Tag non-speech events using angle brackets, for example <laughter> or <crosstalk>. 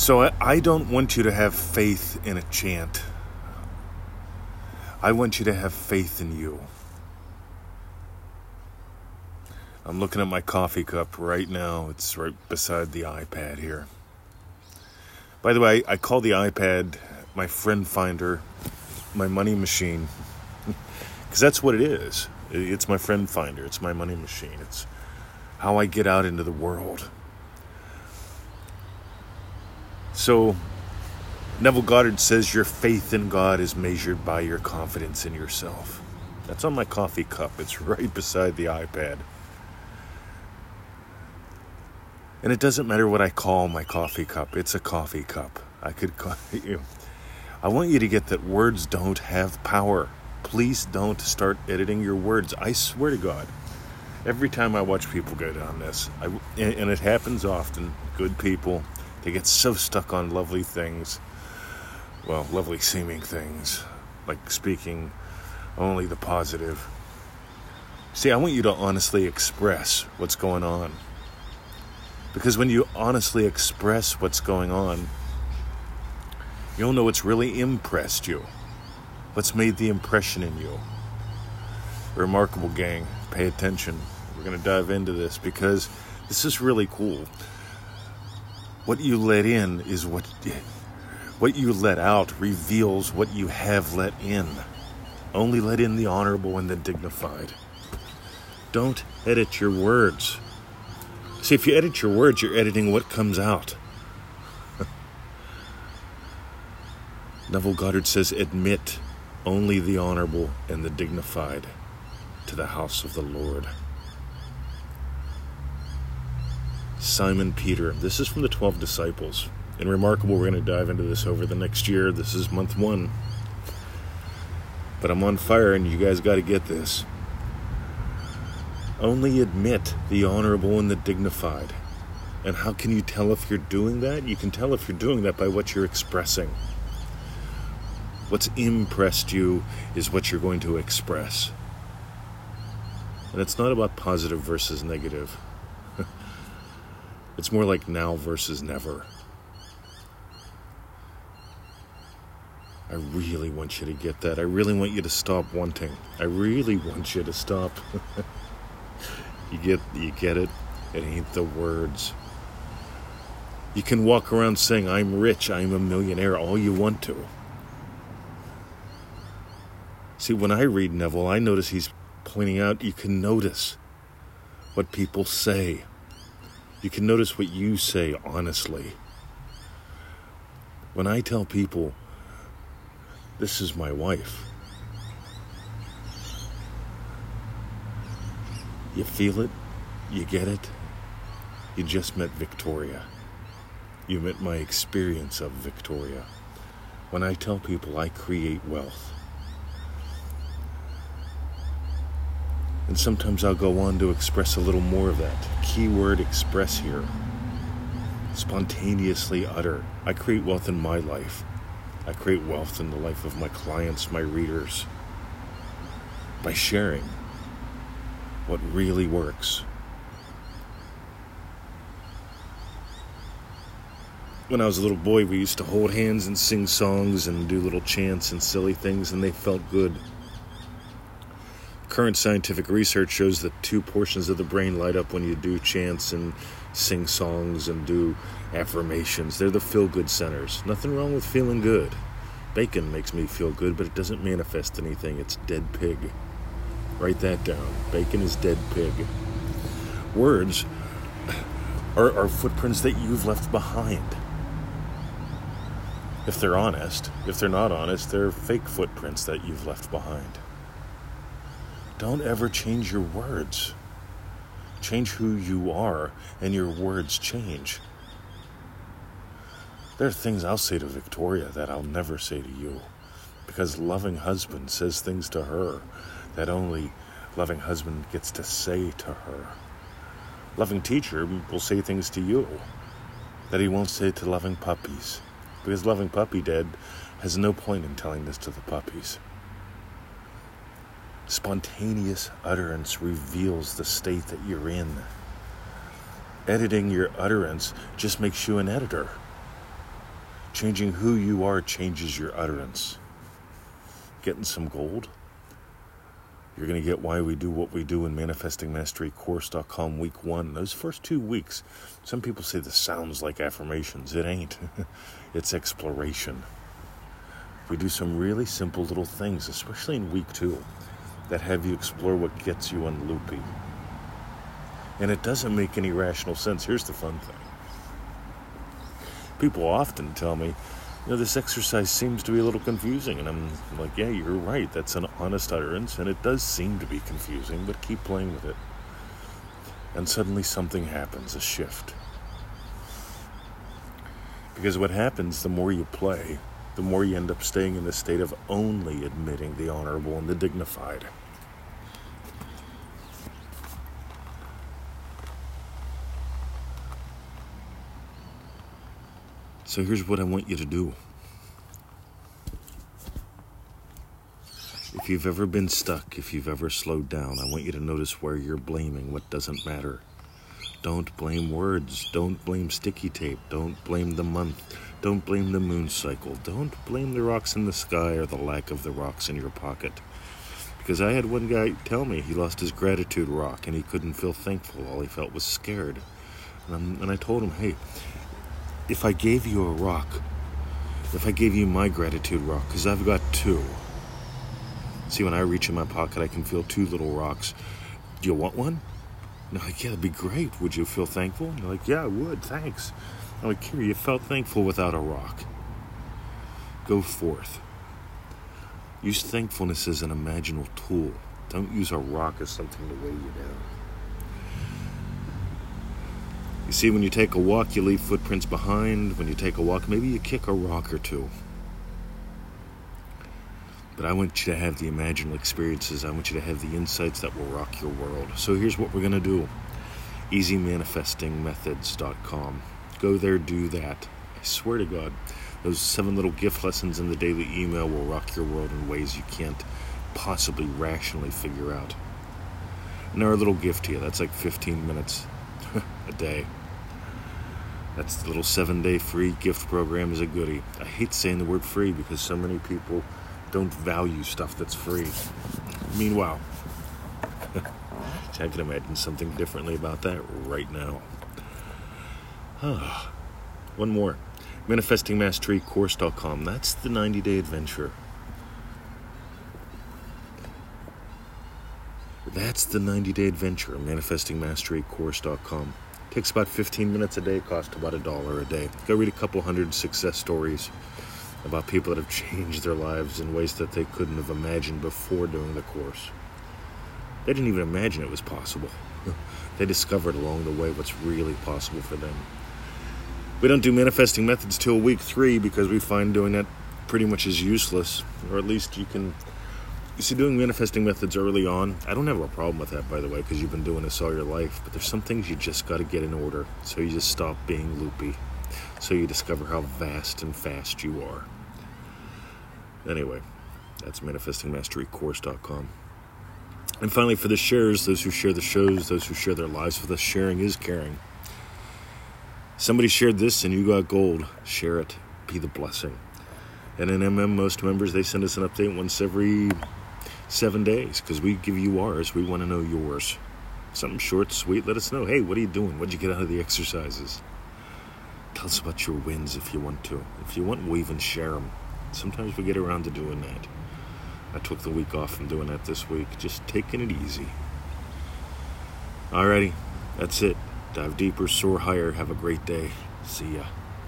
So I, don't want you to have faith in a chant. I want you to have faith in you. I'm looking at my coffee cup right now. It's right beside the iPad here. By the way, I call the iPad my friend finder, my money machine. <laughs> Because that's what it is. It's my friend finder, it's my money machine. It's how I get out into the world. So, Neville Goddard says your faith in God is measured by your confidence in yourself. That's on my coffee cup. It's <laughs> right beside the iPad. And it doesn't matter what I call my coffee cup, it's a coffee cup. I could call <laughs> you. I want you to get that words don't have power. Please don't start editing your words. I swear to God, every time I watch people go down this, I, and it happens often, good people, they get so stuck on lovely things, well, lovely seeming things, like speaking only the positive. See, I want you to honestly express what's going on. Because when you honestly express what's going on, you'll know what's really impressed you, what's made the impression in you. Remarkable gang, pay attention. We're going to dive into this because this is really cool. What you let in is what what you let out reveals what you have let in. Only let in the honorable and the dignified. Don't edit your words. See, if you edit your words, you're editing what comes out. <laughs> Neville Goddard says, Admit only the honorable and the dignified to the house of the Lord. Simon Peter. This is from the 12 disciples. And remarkable, we're going to dive into this over the next year. This is month one. But I'm on fire, and you guys got to get this. Only admit the honorable and the dignified. And how can you tell if you're doing that? You can tell if you're doing that by what you're expressing. What's impressed you is what you're going to express. And it's not about positive versus negative, it's more like now versus never. I really want you to get that. I really want you to stop wanting. I really want you to stop. <laughs> You get you get it? It ain't the words. You can walk around saying I'm rich, I'm a millionaire all you want to. See, when I read Neville, I notice he's pointing out you can notice what people say. You can notice what you say honestly. When I tell people, this is my wife, You feel it, you get it. You just met Victoria. You met my experience of Victoria. When I tell people I create wealth, and sometimes I'll go on to express a little more of that. Keyword express here. Spontaneously utter. I create wealth in my life. I create wealth in the life of my clients, my readers, by sharing what really works. When I was a little boy, we used to hold hands and sing songs and do little chants and silly things, and they felt good. Current scientific research shows that two portions of the brain light up when you do chants and sing songs and do affirmations. They're the feel good centers. Nothing wrong with feeling good. Bacon makes me feel good, but it doesn't manifest anything. It's dead pig. Write that down. Bacon is dead pig. Words are, are footprints that you've left behind. If they're honest, if they're not honest, they're fake footprints that you've left behind. Don't ever change your words. Change who you are, and your words change. There are things I'll say to Victoria that I'll never say to you because loving husband says things to her that only loving husband gets to say to her. Loving teacher will say things to you that he won't say to loving puppies, because loving puppy dad has no point in telling this to the puppies. Spontaneous utterance reveals the state that you're in. Editing your utterance just makes you an editor. Changing who you are changes your utterance. Getting some gold. You're going to get why we do what we do in manifestingmasterycourse.com week one. Those first two weeks, some people say this sounds like affirmations. It ain't, <laughs> it's exploration. We do some really simple little things, especially in week two, that have you explore what gets you unloopy. And it doesn't make any rational sense. Here's the fun thing people often tell me, you know, this exercise seems to be a little confusing. And I'm like, yeah, you're right. That's an honest utterance. And it does seem to be confusing, but keep playing with it. And suddenly something happens a shift. Because what happens the more you play, the more you end up staying in the state of only admitting the honorable and the dignified. So here's what I want you to do. If you've ever been stuck, if you've ever slowed down, I want you to notice where you're blaming what doesn't matter. Don't blame words. Don't blame sticky tape. Don't blame the month. Don't blame the moon cycle. Don't blame the rocks in the sky or the lack of the rocks in your pocket. Because I had one guy tell me he lost his gratitude rock and he couldn't feel thankful. All he felt was scared. And, and I told him, hey, if I gave you a rock, if I gave you my gratitude rock, because I've got two. See, when I reach in my pocket, I can feel two little rocks. Do you want one? And I'm like, yeah, that'd be great. Would you feel thankful? And they're like, yeah, I would. Thanks. I'm like, here, you felt thankful without a rock. Go forth. Use thankfulness as an imaginal tool. Don't use a rock as something to weigh you down. You see, when you take a walk, you leave footprints behind. When you take a walk, maybe you kick a rock or two. But I want you to have the imaginal experiences. I want you to have the insights that will rock your world. So here's what we're going to do easymanifestingmethods.com. Go there, do that. I swear to God, those seven little gift lessons in the daily email will rock your world in ways you can't possibly rationally figure out. And our little gift here, that's like 15 minutes <laughs> a day. That's the little seven day free gift program is a goodie. I hate saying the word free because so many people don't value stuff that's free. Meanwhile, <laughs> I can imagine something differently about that right now. <sighs> One more. ManifestingMasteryCourse.com. That's the 90 day adventure. That's the 90 day adventure. ManifestingMasteryCourse.com. Takes about 15 minutes a day, costs about a dollar a day. Go read a couple hundred success stories about people that have changed their lives in ways that they couldn't have imagined before doing the course. They didn't even imagine it was possible. <laughs> they discovered along the way what's really possible for them. We don't do manifesting methods till week three because we find doing that pretty much is useless, or at least you can you see, doing manifesting methods early on, I don't have a problem with that, by the way, because you've been doing this all your life. But there's some things you just got to get in order. So you just stop being loopy. So you discover how vast and fast you are. Anyway, that's manifestingmasterycourse.com. And finally, for the shares, those who share the shows, those who share their lives with us, sharing is caring. Somebody shared this and you got gold. Share it. Be the blessing. And in MM, most members, they send us an update once every seven days because we give you ours. We want to know yours. Something short, sweet. Let us know. Hey, what are you doing? What'd you get out of the exercises? Tell us about your wins if you want to. If you want, we'll even share them. Sometimes we get around to doing that. I took the week off from doing that this week, just taking it easy. Alrighty, that's it. Dive deeper, soar higher. Have a great day. See ya.